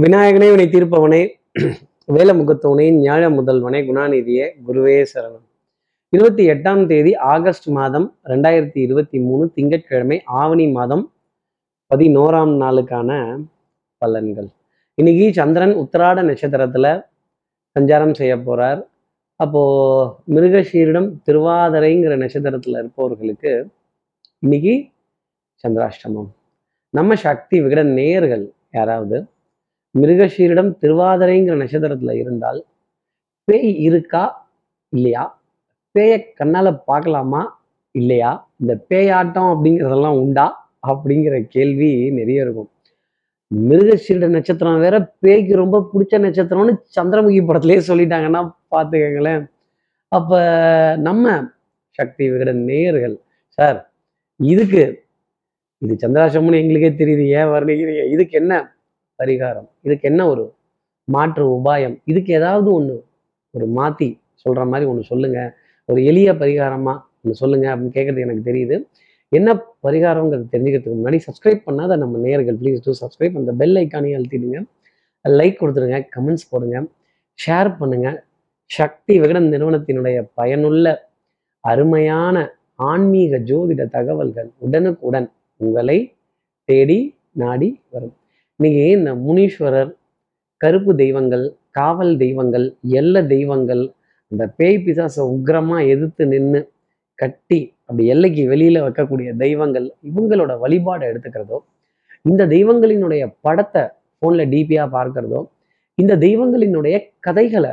விநாயகனே வினை தீர்ப்பவனே வேல முகத்தவனே ஞாழ முதல்வனே குணாநிதியே குருவே சரணம். இருபத்தி எட்டாம் தேதி ஆகஸ்ட் மாதம் ரெண்டாயிரத்தி இருபத்தி மூணு திங்கட்கிழமை ஆவணி மாதம் பதினோராம் நாளுக்கான பலன்கள். இன்னைக்கு சந்திரன் உத்திராட நட்சத்திரத்துல சஞ்சாரம் செய்ய போறார். அப்போ மிருகஷீரிடம் திருவாதிரைங்கிற நட்சத்திரத்துல இருப்பவர்களுக்கு இன்னைக்கு சந்திராஷ்டமம். நம்ம சக்தி விகட நேயர்கள் யாராவது மிருகஷீரிடம் திருவாதிரைங்கிற நட்சத்திரத்துல இருந்தால் பேய் இருக்கா இல்லையா? பேயை கண்ணால பார்க்கலாமா இல்லையா? இந்த பேயாட்டம் அப்படிங்கிறதெல்லாம் உண்டா அப்படிங்கிற கேள்வி நிறைய இருக்கும். மிருகஷீரிட நட்சத்திரம் வேற பேய்க்கு ரொம்ப பிடிச்ச நட்சத்திரம்னு சந்திரமுகி படத்திலேயே சொல்லிட்டாங்கன்னா பார்த்துக்கங்களேன். அப்ப நம்ம சக்தி விகட நேயர்கள் சார் இதுக்கு இது சந்திராசம்னு எங்களுக்கே தெரியுது ஏன் வர்ணிக்கிறீங்க இதுக்கு என்ன? பரிகாரம். இதுக்கு என்ன ஒரு மாற்று உபாயம்? இதுக்கு ஏதாவது ஒன்று ஒரு மாற்றி சொல்கிற மாதிரி ஒன்று சொல்லுங்க. ஒரு எளிய பரிகாரமா ஒன்று சொல்லுங்க அப்படின்னு கேட்குறது எனக்கு தெரியுது. என்ன பரிகாரங்கிறது தெரிஞ்சுக்கிறதுக்கு முன்னாடி சப்ஸ்கிரைப் பண்ணாத நம்ம நேர்கள் ப்ளீஸ் டூ சப்ஸ்கிரைப் அந்த பெல் ஐக்கானையும் அழுத்திடுங்க. லைக் கொடுத்துருங்க கமெண்ட்ஸ் போடுங்க ஷேர் பண்ணுங்க. சக்தி விகடன் நிறுவனத்தினுடைய பயனுள்ள அருமையான ஆன்மீக ஜோதிட தகவல்கள் உடனுக்குடன் உங்களை தேடி நாடி வரும். இன்னைக்கு இந்த முனீஸ்வரர் கருப்பு தெய்வங்கள் காவல் தெய்வங்கள் எல்ல தெய்வங்கள் அந்த பேய் பிசாசை உக்கிரமா எதிர்த்து நின்று கட்டி அப்படி எல்லைக்கு வெளியில வைக்கக்கூடிய தெய்வங்கள் இவங்களோட வழிபாடை எடுத்துக்கிறதோ இந்த தெய்வங்களினுடைய படத்தை ஃபோன்ல டிபியாக பார்க்கிறதோ இந்த தெய்வங்களினுடைய கதைகளை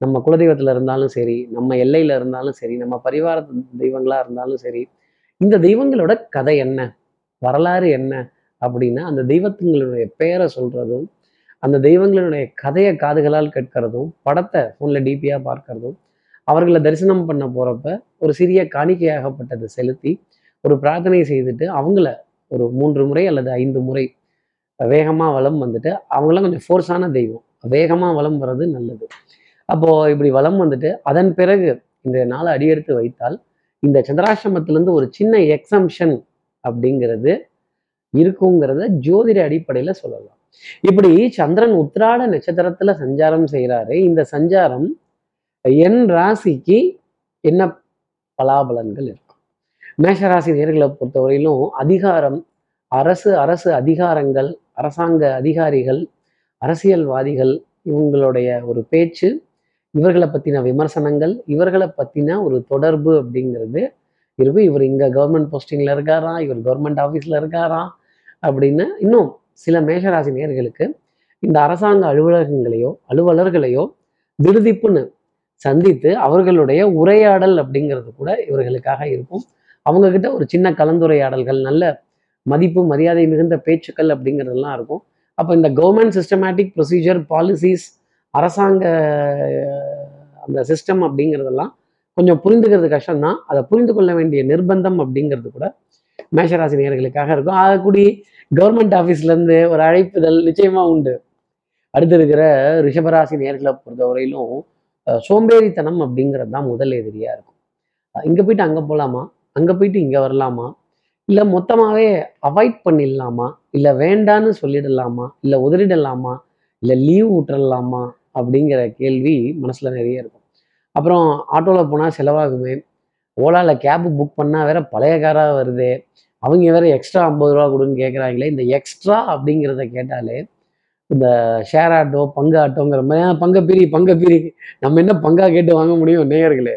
நம்ம குலதெய்வத்தில் இருந்தாலும் சரி நம்ம எல்லையில இருந்தாலும் சரி நம்ம பரிவார தெய்வங்களா இருந்தாலும் சரி இந்த தெய்வங்களோட கதை என்ன? வரலாறு என்ன? அப்படின்னா அந்த தெய்வத்துங்களுடைய பெயரை சொல்கிறதும் அந்த தெய்வங்களுடைய கதையை காதுகளால் கேட்கறதும் படத்தை ஃபோனில் டிபியாக பார்க்கறதும் அவர்களை தரிசனம் பண்ண போகிறப்ப ஒரு சிறிய காணிக்கையாகப்பட்டதை செலுத்தி ஒரு பிரார்த்தனை செய்துட்டு அவங்கள ஒரு மூன்று முறை அல்லது ஐந்து முறை வேகமாக வளம் வந்துட்டு அவங்களாம் கொஞ்சம் ஃபோர்ஸான தெய்வம். வேகமாக வளம் வர்றது நல்லது. அப்போது இப்படி வளம் வந்துட்டு அதன் பிறகு இந்த நாளை அடியெடுத்து வைத்தால் இந்த சந்திராசிரமத்திலேருந்து ஒரு சின்ன எக்ஸம்ஷன் அப்படிங்கிறது இருக்குங்கிறத ஜோதிட அடிப்படையில சொல்லலாம். இப்படி சந்திரன் உத்திராட நட்சத்திரத்துல சஞ்சாரம் செய்கிறாரு இந்த சஞ்சாரம் என் ராசிக்கு என்ன பலாபலன்கள் இருக்கும் மேஷராசி நேர்களை பொறுத்தவரையிலும் அதிகாரம் அரசு அரசு அதிகாரங்கள் அரசாங்க அதிகாரிகள் அரசியல்வாதிகள் இவங்களுடைய ஒரு பேச்சு இவர்களை பத்தின விமர்சனங்கள் இவர்களை பத்தின ஒரு தொடர்பு அப்படிங்கிறது இருக்கும் இவர் இங்கே கவர்மெண்ட் போஸ்டிங்கில் இருக்காராம் இவர் கவர்மெண்ட் ஆஃபீஸில் இருக்காராம் அப்படின்னு இன்னும் சில மேஷராசி நேர்களுக்கு இந்த அரசாங்க அலுவலகங்களையோ அலுவலர்களையோ விடுதிப்புன்னு சந்தித்து அவர்களுடைய உரையாடல் அப்படிங்கிறது கூட இவர்களுக்காக இருக்கும். அவங்கக்கிட்ட ஒரு சின்ன கலந்துரையாடல்கள் நல்ல மதிப்பு மரியாதை மிகுந்த பேச்சுக்கள் அப்படிங்கிறதெல்லாம் இருக்கும். அப்போ இந்த கவர்மெண்ட் சிஸ்டமேட்டிக் ப்ரொசீஜர் பாலிசிஸ் அரசாங்க அந்த சிஸ்டம் அப்படிங்கிறதெல்லாம் கொஞ்சம் புரிந்துக்கிறது கஷ்டம்தான். அதை புரிந்து கொள்ள வேண்டிய நிர்பந்தம் அப்படிங்கிறது கூட மேஷராசி நேர்களுக்காக இருக்கும். ஆகக்கூடி கவர்மெண்ட் ஆஃபீஸ்லேருந்து ஒரு அழைப்புதல் நிச்சயமா உண்டு. அடுத்து இருக்கிற ரிஷபராசி நேர்களை பொறுத்தவரையிலும் சோம்பேறித்தனம் அப்படிங்கிறது தான் முதல் எதிரியா இருக்கும். இங்கே போயிட்டு அங்கே போகலாமா அங்கே போயிட்டு இங்கே வரலாமா? இல்லை மொத்தமாகவே அவாய்ட் பண்ணிடலாமா? இல்லை வேண்டான்னு சொல்லிடலாமா? இல்லை உதறிடலாமா? இல்லை லீவ் விட்டுறலாமா? அப்படிங்கிற கேள்வி மனசில் நிறைய இருக்கும். அப்புறம் ஆட்டோவில் போனால் செலவாகுமே. ஓலாவில் கேபு புக் பண்ணால் வேற பழைய காராக வருது. அவங்க வேற எக்ஸ்ட்ரா ஐம்பது ரூபா கொடுன்னு கேட்குறாங்களே இந்த எக்ஸ்ட்ரா அப்படிங்கிறத கேட்டாலே இந்த ஷேர் ஆட்டோ பங்கு ஆட்டோங்கிற மாதிரி பங்க பிரி பங்க பிரி. நம்ம என்ன பங்கா கேட்டு வாங்க முடியும் நேயர்களே?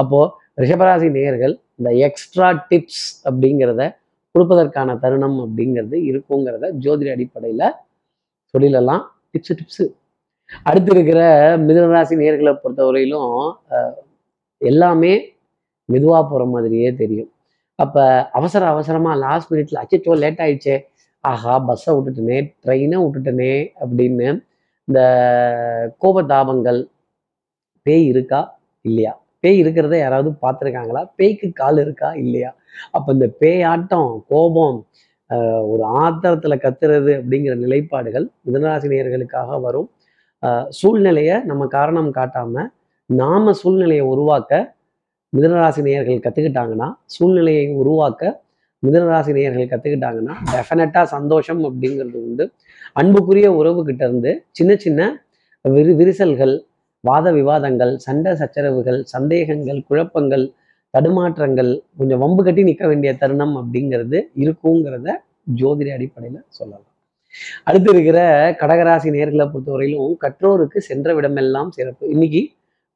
அப்போது ரிஷபராசி நேயர்கள் இந்த எக்ஸ்ட்ரா டிப்ஸ் அப்படிங்கிறத கொடுப்பதற்கான தருணம் அப்படிங்கிறது இருக்குங்கிறத ஜோதிட அடிப்படையில் சொல்லிடலாம். டிப்ஸு டிப்ஸு அடுத்து இருக்கிற மிதனராசி நேர்களை பொறுத்தவரையிலும் எல்லாமே மெதுவாக போகிற மாதிரியே தெரியும். அப்போ அவசர அவசரமாக லாஸ்ட் மினிட்ல அச்சோ லேட் ஆயிடுச்சே. ஆஹா பஸ்ஸை விட்டுட்டனே ட்ரெயினை விட்டுட்டனே அப்படின்னு இந்த கோபதாபங்கள் பேய் இருக்கா இல்லையா? பேய் இருக்கிறத யாராவது பார்த்துருக்காங்களா? பேய்க்கு கால் இருக்கா இல்லையா? அப்போ இந்த பேயாட்டம் கோபம் ஒரு ஆத்திரத்தில் கத்துறது அப்படிங்கிற நிலைப்பாடுகள் மிதனராசினியர்களுக்காக வரும். சூழ்நிலையை நம்ம காரணம் காட்டாம நாம சூழ்நிலையை உருவாக்க மிதனராசி நேயர்கள் கற்றுக்கிட்டாங்கன்னா சூழ்நிலையை உருவாக்க மிதனராசி நேயர்கள் கற்றுக்கிட்டாங்கன்னா டெஃபினட்டாக சந்தோஷம் அப்படிங்கிறது உண்டு. அன்புக்குரிய உறவுகிட்ட இருந்து சின்ன சின்ன விரி விரிசல்கள் வாத விவாதங்கள் சண்டை சச்சரவுகள் சந்தேகங்கள் குழப்பங்கள் தடுமாற்றங்கள் கொஞ்சம் வம்பு கட்டி நிற்க வேண்டிய தருணம் அப்படிங்கிறது இருக்குங்கிறத ஜோதிட அடிப்படையில் சொல்லலாம். அடுத்து இருக்கிற கடகராசி நேர்களை பொறுத்தவரையிலும் கற்றோருக்கு சென்ற விடமெல்லாம் சிறப்பு. இன்னைக்கு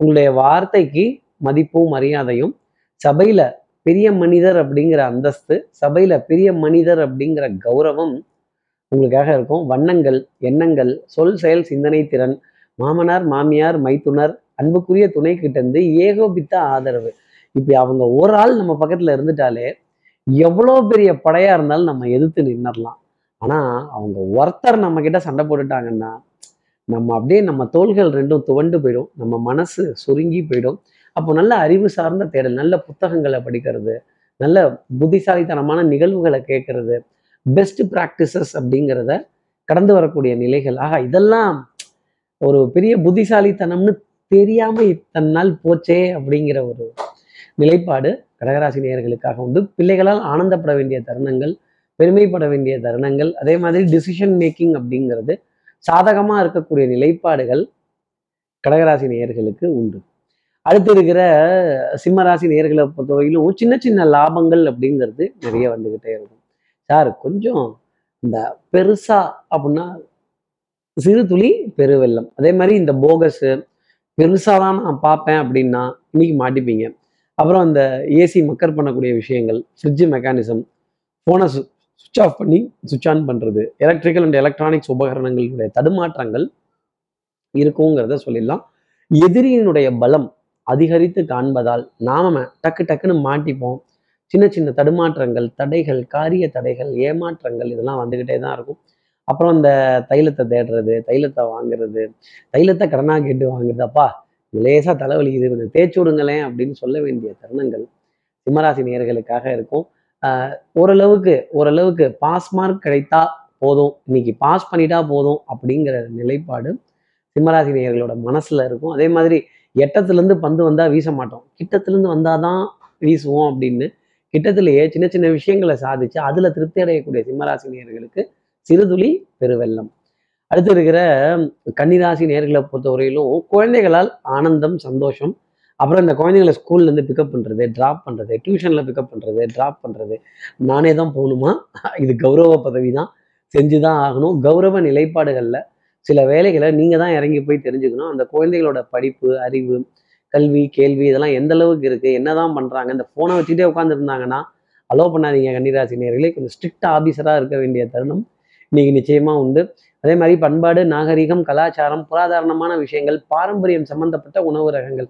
உங்களுடைய வார்த்தைக்கு மதிப்பும் மரியாதையும் சபையில பெரிய மனிதர் அப்படிங்கிற அந்தஸ்து சபையில பெரிய மனிதர் அப்படிங்கிற கௌரவம் உங்களுக்காக இருக்கும். வண்ணங்கள் எண்ணங்கள் சொல் செயல் சிந்தனை திறன் மாமனார் மாமியார் மைத்துனர் அன்புக்குரிய துணை கிட்ட இருந்து ஏகோபித்த ஆதரவு. இப்படி அவங்க ஒரு ஆள் நம்ம பக்கத்துல இருந்துட்டாலே எவ்வளோ பெரிய படையா இருந்தாலும் நம்ம எதிர்த்து நின்னுடலாம் ஆனா அவங்க ஒருத்தர் நம்ம கிட்ட சண்டை போட்டுட்டாங்கன்னா நம்ம அப்படியே நம்ம தோள்கள் ரெண்டும் துவண்டு போயிடும். நம்ம மனசு சுருங்கி போயிடும். அப்போ நல்ல அறிவு சார்ந்த தேடல் நல்ல புத்தகங்களை படிக்கிறது நல்ல புத்திசாலித்தனமான நிகழ்வுகளை கேட்கறது பெஸ்ட் ப்ராக்டிசஸ் அப்படிங்கிறத கடந்து வரக்கூடிய நிலைகள். ஆகா இதெல்லாம் ஒரு பெரிய புத்திசாலித்தனம்னு தெரியாம இத்தனை நாள் போச்சே அப்படிங்கிற ஒரு நிலைப்பாடு கடகராசி நேயர்களுக்காக உண்டு. பிள்ளைகளால் ஆனந்தப்பட வேண்டிய தருணங்கள் பெருமைப்பட வேண்டிய தருணங்கள். அதே மாதிரி டிசிஷன் மேக்கிங் அப்படிங்கிறது சாதகமா இருக்கக்கூடிய நிலைப்பாடுகள் கடகராசி நேயர்களுக்கு உண்டு. அடுத்து இருக்கிற சிம்மராசி நேயர்களை பொறுத்தவரையிலும் சின்ன சின்ன லாபங்கள் அப்படிங்கிறது நிறைய வந்துகிட்டே இருக்கும். சார் கொஞ்சம் இந்த பெருசா அப்படின்னா சிறு துளி பெருவெல்லம் அதே மாதிரி இந்த போகஸ் பெருசா தான் நான் பார்ப்பேன் அப்படின்னா இன்னைக்கு மாட்டிப்பீங்க. அப்புறம் அந்த ஏசி மக்கர் பண்ணக்கூடிய விஷயங்கள் ஃப்ரிட்ஜ் மெக்கானிசம் ஃபோனை சுவிட்ச் ஆஃப் பண்ணி சுவிட்ச் ஆன் பண்ணுறது எலக்ட்ரிக்கல் அண்ட் எலக்ட்ரானிக்ஸ் உபகரணங்களுடைய தடுமாற்றங்கள் இருக்குங்கிறத சொல்லிடலாம். எதிரியினுடைய பலம் அதிகரித்து காண்பதால் நாம டக்கு டக்குன்னு மாட்டிப்போம். சின்ன சின்ன தடுமாற்றங்கள் தடைகள் காரிய தடைகள் ஏமாற்றங்கள் இதெல்லாம் வந்துக்கிட்டே தான் இருக்கும். அப்புறம் இந்த தைலத்தை தேடுறது தைலத்தை வாங்குறது தைலத்தை கடனாக கேட்டு வாங்குறது. அப்பா லேசாக தலைவலிக்குது. கொஞ்சம் தேய்ச்சி விடுங்களேன் அப்படின்னு சொல்ல வேண்டிய தருணங்கள் சிம்மராசி நேர்களுக்காக இருக்கும். ஓரளவுக்கு ஓரளவுக்கு பாஸ் மார்க் கிடைத்தா போதும். இன்னைக்கு பாஸ் பண்ணிட்டா போதும் அப்படிங்கிற நிலைப்பாடு சிம்மராசி நேயர்களோட மனசுல இருக்கும். அதே மாதிரி எட்டத்துலேருந்து பந்து வந்தால் வீச மாட்டோம். கிட்டத்துலேருந்து வந்தாதான் வீசுவோம் அப்படின்னு கிட்டத்திலேயே சின்ன சின்ன விஷயங்களை சாதிச்சு அதில் திருப்தி அடையக்கூடிய சிம்மராசி நேர்களுக்கு சிறுதுளி பெருவெள்ளம். அடுத்து இருக்கிற கன்னிராசி நேர்களை பொறுத்தவரையிலும் குழந்தைகளால் ஆனந்தம் சந்தோஷம் அப்புறம் இந்த குழந்தைங்களை ஸ்கூல்ல இருந்து பிக்கப் பண்ணுறது ட்ராப் பண்ணுறது டியூஷனில் பிக்கப் பண்ணுறது ட்ராப் பண்ணுறது நானே தான் போகணுமா? இது கௌரவ பதவி தான் செஞ்சுதான் ஆகணும். கௌரவ நிலைப்பாடுகளில் சில வேலைகளை நீங்கள் தான் இறங்கி போய் தெரிஞ்சுக்கணும். அந்த குழந்தைகளோட படிப்பு அறிவு கல்வி கேள்வி இதெல்லாம் எந்த அளவுக்கு இருக்கு? என்னதான் பண்ணுறாங்க இந்த ஃபோனை வச்சுட்டே உட்காந்துருந்தாங்கன்னா அலோவ் பண்ணாதீங்க கன்னிராசி நேர்களே கொஞ்சம் ஸ்ட்ரிக்ட் ஆஃபீஸராக இருக்க வேண்டிய தருணம் இன்னைக்கு நிச்சயமாக உண்டு. அதே மாதிரி பண்பாடு நாகரிகம் கலாச்சாரம் புராதாரணமான விஷயங்கள் பாரம்பரியம் சம்மந்தப்பட்ட உணவு ரகங்கள்.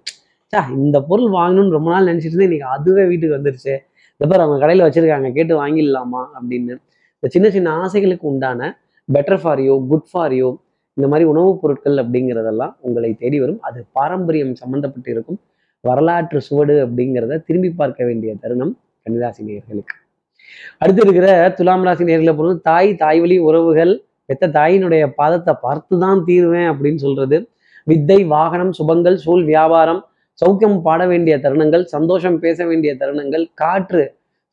சா இந்த பொருள் வாங்கணும்னு ரொம்ப நாள் நினைச்சிட்டு இருந்தேன். இன்னைக்கு அதுவே வீட்டுக்கு வந்துருச்சு. இந்த பேர் அவங்க கடையில் வச்சிருக்காங்க. கேட்டு வாங்கிடலாமா அப்படின்னு. இந்த சின்ன சின்ன ஆசைகளுக்கு உண்டான better for you good for you இந்த மாதிரி உணவுப் பொருட்கள் அப்படிங்கிறதெல்லாம் உங்களை தேடி வரும். அது பாரம்பரியம் சம்மந்தப்பட்டு இருக்கும். வரலாற்று சுவடு அப்படிங்கிறத திரும்பி பார்க்க வேண்டிய தருணம் கன்னிராசி நேர்களுக்கு. அடுத்து இருக்கிற துலாம் ராசி நேர்களை பொறுத்து தாய் தாய் வழி உறவுகள் பெத்த தாயினுடைய பாதத்தை பார்த்து தான் தீருவேன் அப்படின்னு சொல்றது. வித்தை வாகனம் சுபங்கள் சூழ் வியாபாரம் சௌக்கியம் பாட வேண்டிய தருணங்கள் சந்தோஷம் பேச வேண்டிய தருணங்கள் காற்று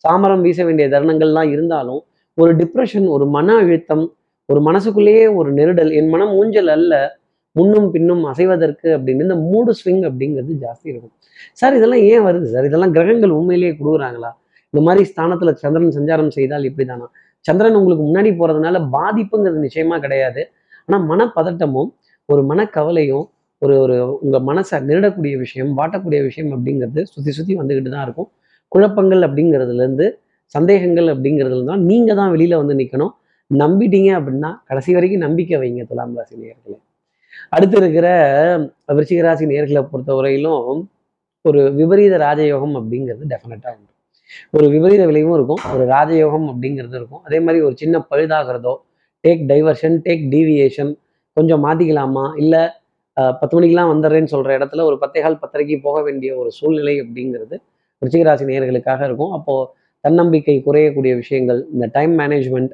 சாமரம் வீச வேண்டிய தருணங்கள்லாம் இருந்தாலும் ஒரு டிப்ரெஷன் ஒரு மன அழுத்தம் ஒரு மனசுக்குள்ளேயே ஒரு நெருடல் என் மனம் ஊஞ்சல் அல்ல முன்னும் பின்னும் அசைவதற்கு அப்படின்னு இந்த மூடு ஸ்விங் அப்படிங்கிறது ஜாஸ்தி இருக்கும். சார் இதெல்லாம் ஏன் வருது சார்? இதெல்லாம் கிரகங்கள் உண்மையிலேயே கொடுக்குறாங்களா? இந்த மாதிரி ஸ்தானத்துல சந்திரன் சஞ்சாரம் செய்தால் இப்படிதானா? சந்திரன் உங்களுக்கு முன்னாடி போறதுனால பாதிப்புங்கிறது நிச்சயமா கிடையாது. ஆனா மனப்பதட்டமும் ஒரு மனக்கவலையும் ஒரு ஒரு உங்கள் மனசை நெருடக்கூடிய விஷயம் வாட்டக்கூடிய விஷயம் அப்படிங்கிறது சுற்றி சுற்றி வந்துக்கிட்டு தான் இருக்கும். குழப்பங்கள் அப்படிங்கிறதுலேருந்து சந்தேகங்கள் அப்படிங்கிறதுல தான் நீங்கள் தான் வெளியில் வந்து நிற்கணும் நம்பிட்டீங்க அப்படின்னா கடைசி வரைக்கும் நம்பிக்கை வைங்க துலாம் ராசி நேர்களை அடுத்து இருக்கிற விருச்சிக ராசி பொறுத்த பொறுத்தவரையிலும் ஒரு விபரீத ராஜயோகம் அப்படிங்கிறது டெஃபினட்டாக உண்டு. ஒரு விபரீத விளைவும் இருக்கும். ஒரு ராஜயோகம் அப்படிங்கிறது இருக்கும். அதே மாதிரி ஒரு சின்ன பழுதாகிறதோ டேக் டைவர்ஷன் டேக் டீவியேஷன் கொஞ்சம் மாற்றிக்கலாமா இல்லை பத்து மணிக்கெல்லாம் வந்துடுறேன்னு சொல்கிற இடத்துல ஒரு பத்தேகால் பத்தரைக்கு போக வேண்டிய ஒரு சூழ்நிலை அப்படிங்கிறது ரிச்சிகராசி நேர்களுக்காக இருக்கும். அப்போ தன்னம்பிக்கை குறையக்கூடிய விஷயங்கள் இந்த டைம் மேனேஜ்மெண்ட்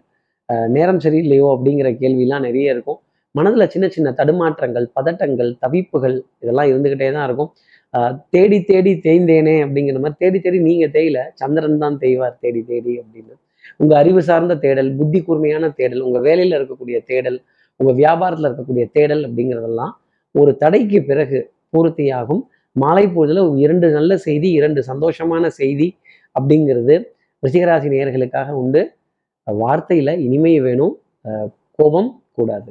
நேரம் சரியில்லையோ அப்படிங்கிற கேள்விலாம் நிறைய இருக்கும். மனதில் சின்ன சின்ன தடுமாற்றங்கள் பதட்டங்கள் தவிப்புகள் இதெல்லாம் இருந்துக்கிட்டே தான் இருக்கும். தேடி தேடி தேய்ந்தேனே அப்படிங்கிற மாதிரி தேடி தேடி நீங்கள் தேயில சந்திரன் தான் தேய்வார் தேடி தேடி அப்படின்னு. உங்கள் அறிவு சார்ந்த தேடல் புத்தி கூர்மையான தேடல் உங்கள் வேலையில் இருக்கக்கூடிய தேடல் உங்கள் வியாபாரத்தில் இருக்கக்கூடிய தேடல் அப்படிங்கிறதெல்லாம் ஒரு தடைக்கு பிறகு பூர்த்தியாகும். மாலை பொழுதுல இரண்டு நல்ல செய்தி இரண்டு சந்தோஷமான செய்தி அப்படிங்கிறது ரிஷிகராசி நேயர்களுக்காக உண்டு. வார்த்தையில இனிமை வேணும் கோபம் கூடாது.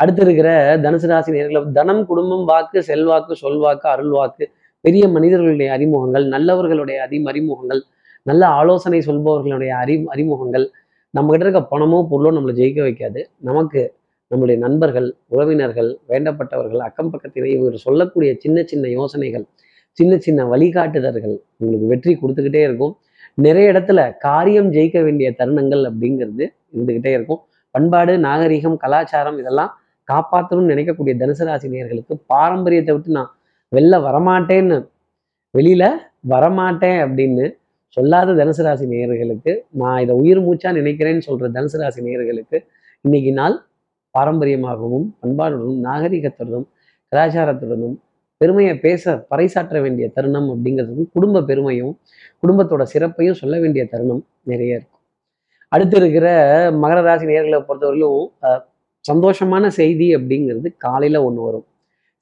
அடுத்து இருக்கிற தனுசு ராசி நேர்களை தனம் குடும்பம் வாக்கு செல்வாக்கு சொல்வாக்கு அருள்வாக்கு பெரிய மனிதர்களுடைய அறிமுகங்கள் நல்லவர்களுடைய அதி அறிமுகங்கள் நல்ல ஆலோசனை சொல்பவர்களுடைய அறி அறிமுகங்கள். நம்மகிட்ட இருக்க பணமோ பொருளோ நம்மளை ஜெயிக்க வைக்காது. நமக்கு நம்முடைய நண்பர்கள் உறவினர்கள் வேண்டப்பட்டவர்கள் அக்கம் பக்கத்திலே இவர் சொல்லக்கூடிய சின்ன சின்ன யோசனைகள் சின்ன சின்ன வழிகாட்டுதல்கள் உங்களுக்கு வெற்றி கொடுத்துக்கிட்டே இருக்கும். நிறைய இடத்துல காரியம் ஜெயிக்க வேண்டிய தருணங்கள் அப்படிங்கிறது இருந்துகிட்டே இருக்கும். பண்பாடு நாகரிகம் கலாச்சாரம் இதெல்லாம் காப்பாற்றணும்னு நினைக்கக்கூடிய தனுசு ராசி நேர்களுக்கு பாரம்பரியத்தை விட்டு நான் வெளில வரமாட்டேன்னு வெளியில வரமாட்டேன் அப்படின்னு சொல்லாத தனுசு ராசி நேயர்களுக்கு நான் இதை உயிர் மூச்சா நினைக்கிறேன்னு சொல்ற தனுசு ராசி நேயர்களுக்கு இன்னைக்கு நாள் பாரம்பரியமாகவும் பண்பாடுடனும் நாகரிகத்துடனும் கலாச்சாரத்துடனும் பெருமையை பேச பறைசாற்ற வேண்டிய தருணம் அப்படிங்கிறதுக்கும் குடும்ப பெருமையும் குடும்பத்தோட சிறப்பையும் சொல்ல வேண்டிய தருணம் நிறைய இருக்கும். அடுத்து இருக்கிற மகர ராசி நேர்களை பொறுத்தவரையிலும் சந்தோஷமான செய்தி அப்படிங்கிறது காலையில் ஒன்று வரும்.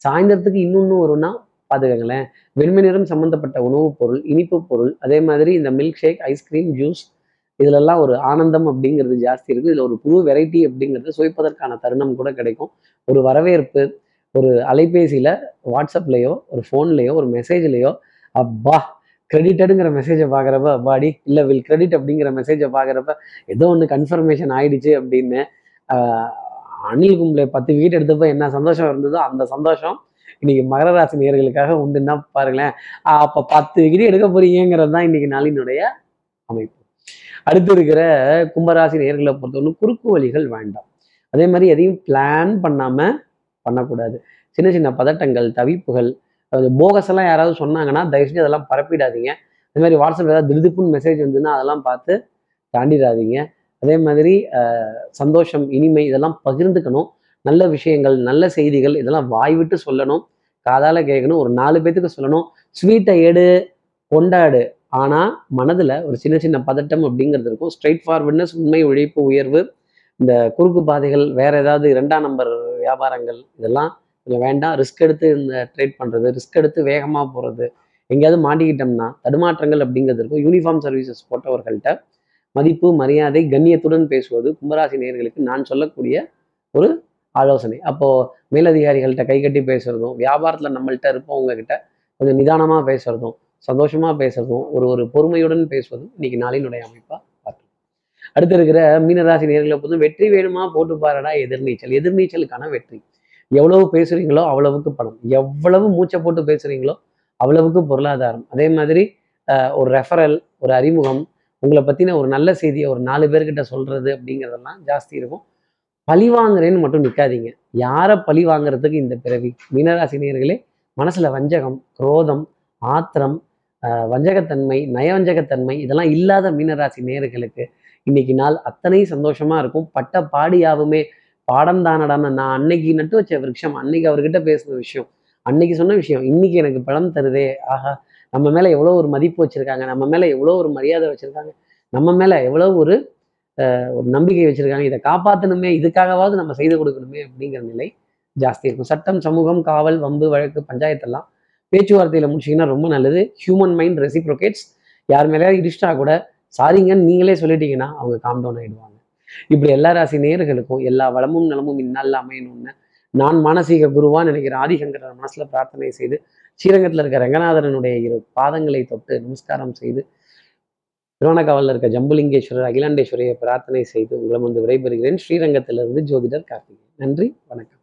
சாயந்தரத்துக்கு இன்னொன்று வரும்னா பார்த்துக்கங்களேன் வெண்மை நிறம் சம்மந்தப்பட்ட உணவுப் பொருள் இனிப்பு பொருள் அதே மாதிரி இந்த மில்க் ஷேக் ஐஸ்கிரீம் ஜூஸ் இதுலெல்லாம் ஒரு ஆனந்தம் அப்படிங்கிறது ஜாஸ்தி இருக்குது இதில் ஒரு புது வெரைட்டி அப்படிங்கிறது சுவைப்பதற்கான தருணம் கூட கிடைக்கும். ஒரு வரவேற்பு ஒரு அலைபேசியில் வாட்ஸ்அப்லேயோ ஒரு ஃபோன்லேயோ ஒரு மெசேஜ்லேயோ அப்பா கிரெடிட்டடுங்கிற மெசேஜை பார்க்குறப்ப அப்பாடி இல்லை வில் கிரெடிட் அப்படிங்கிற மெசேஜை பார்க்குறப்ப ஏதோ ஒன்று கன்ஃபர்மேஷன் ஆயிடுச்சு அப்படின்னு அனில் கும்ப்ளே பத்து வீட்டு எடுத்தப்போ என்ன சந்தோஷம் இருந்ததோ அந்த சந்தோஷம் இன்னைக்கு மகர ராசி நேர்களுக்காக உண்டுன்னா பாருங்களேன். அப்போ பத்து விகிடி எடுக்க போறீங்கிறது தான் இன்னைக்கு நாளினுடைய அமைப்பு. அடுத்து இருக்கிற கும்பராசி நேர்களை பொறுத்தவரை குறுக்கு வழிகள் வேண்டாம். அதே மாதிரி எதையும் பிளான் பண்ணாம பண்ணக்கூடாது. சின்ன சின்ன பதட்டங்கள் தவிப்புகள் அது போகஸ் எல்லாம் யாராவது சொன்னாங்கன்னா தயவுசெய்து அதெல்லாம் பரப்பிடாதீங்க. அதே மாதிரி வாட்ஸ்அப் ஏதாவது திருதுப்புன்னு மெசேஜ் வந்துன்னா அதெல்லாம் பார்த்து தாண்டிடாதீங்க. அதே மாதிரி சந்தோஷம் இனிமை இதெல்லாம் பகிர்ந்துக்கணும். நல்ல விஷயங்கள் நல்ல செய்திகள் இதெல்லாம் வாய் விட்டு சொல்லணும். காதால் கேட்கணும். ஒரு நாலு பேத்துக்கு சொல்லணும். ஸ்வீட்டை எடு கொண்டாடு. ஆனால் மனதில் ஒரு சின்ன சின்ன பதட்டம் அப்படிங்கிறது இருக்கும். ஸ்ட்ரைட் ஃபார்வர்ட்னஸ் உண்மை உழைப்பு உயர்வு இந்த குறுக்கு பாதைகள் வேற ஏதாவது இரண்டாம் நம்பர் வியாபாரங்கள் இதெல்லாம் இதில் வேண்டாம். ரிஸ்க் எடுத்து இந்த ட்ரேட் பண்ணுறது ரிஸ்க் எடுத்து வேகமாக போகிறது எங்கேயாவது மாட்டிக்கிட்டோம்னா தடுமாற்றங்கள் அப்படிங்கிறது இருக்கும். யூனிஃபார்ம் சர்வீசஸ் போட்டவர்கள்ட்ட மதிப்பு மரியாதை கண்ணியத்துடன் பேசுவது கும்பராசி நேர்களுக்கு நான் சொல்லக்கூடிய ஒரு ஆலோசனை. அப்போது மேலதிகாரிகள்கிட்ட கை கட்டி பேசுகிறதும் வியாபாரத்தில் நம்மள்கிட்ட இருப்பவங்கக்கிட்ட கொஞ்சம் நிதானமாக பேசுகிறதும் சந்தோஷமா பேசுறதும் ஒரு ஒரு பொறுமையுடன் பேசுவதும் இன்னைக்கு நாளினுடைய அமைப்பா பார்க்கலாம். அடுத்து இருக்கிற மீனராசி நேர்களை பொறுத்தும் வெற்றி வேணுமா? போட்டு பாருடா எதிர்நீச்சல். எதிர்நீச்சலுக்கான வெற்றி. எவ்வளவு பேசுறீங்களோ அவ்வளவுக்கு பணம். எவ்வளவு மூச்சை போட்டு பேசுறீங்களோ அவ்வளவுக்கு பொருளாதாரம். அதே மாதிரி ஒரு ரெஃபரல் ஒரு அறிமுகம் உங்களை பத்தின ஒரு நல்ல செய்தியை ஒரு நாலு பேர்கிட்ட சொல்றது அப்படிங்கிறதெல்லாம் ஜாஸ்தி இருக்கும். பழி வாங்குறேன்னு மட்டும் நிற்காதீங்க யாரை பழி வாங்குறதுக்கு இந்த பிறவி? மீனராசி நேர்களே மனசுல வஞ்சகம் குரோதம் ஆத்திரம் வஞ்சகத்தன்மை நயவஞ்சகத்தன்மை இதெல்லாம் இல்லாத மீனராசி நேர்களுக்கு இன்னைக்கு நாள் அத்தனை சந்தோஷமா இருக்கும். பட்ட பாடியாவுமே பாடம் தானடான நான் அன்னைக்கு நட்டு வச்ச விருட்சம் அன்னைக்கு அவர்கிட்ட பேசின விஷயம் அன்னைக்கு சொன்ன விஷயம் இன்னைக்கு எனக்கு பலம் தருதே. ஆஹா நம்ம மேல எவ்வளோ ஒரு மதிப்பு வச்சிருக்காங்க நம்ம மேல எவ்வளோ ஒரு மரியாதை வச்சிருக்காங்க நம்ம மேல எவ்வளோ ஒரு ஒரு நம்பிக்கை வச்சிருக்காங்க இதை காப்பாற்றணுமே இதுக்காகவாவது நம்ம செய்து கொடுக்கணுமே அப்படிங்கிற நிலை ஜாஸ்தி இருக்கும். சட்டம் சமூகம் காவல் வம்பு வழக்கு பஞ்சாயத்தெல்லாம் பேச்சுவார்த்தையில் முடிச்சிங்கன்னா ரொம்ப நல்லது. ஹியூமன் மைண்ட் ரெசிப்ரோகேட்ஸ் யார் மேலேயாவது இடிச்சிட்டா கூட சாரிங்கன்னு நீங்களே சொல்லிட்டீங்கன்னா அவங்க காம் டவுன் ஆயிடுவாங்க. இப்படி எல்லா ராசி நேர்களுக்கும் எல்லா வளமும் நலமும் இந்நாளில் அமையணும்னு நான் மானசீக குருவா நினைக்கிற ஆதிசங்கரர் மனசுல பிரார்த்தனை செய்து ஸ்ரீரங்கத்தில் இருக்க ரங்கநாதரனுடைய இரு பாதங்களை தொட்டு நமஸ்காரம் செய்து திருவண்ணகாவலில் இருக்க ஜம்புலிங்கேஸ்வரர் அகிலாண்டேஸ்வரியை பிரார்த்தனை செய்து உங்களை வந்து விடைபெறுகிறேன். ஸ்ரீரங்கத்திலிருந்து ஜோதிடர் கார்த்திகை நன்றி வணக்கம்.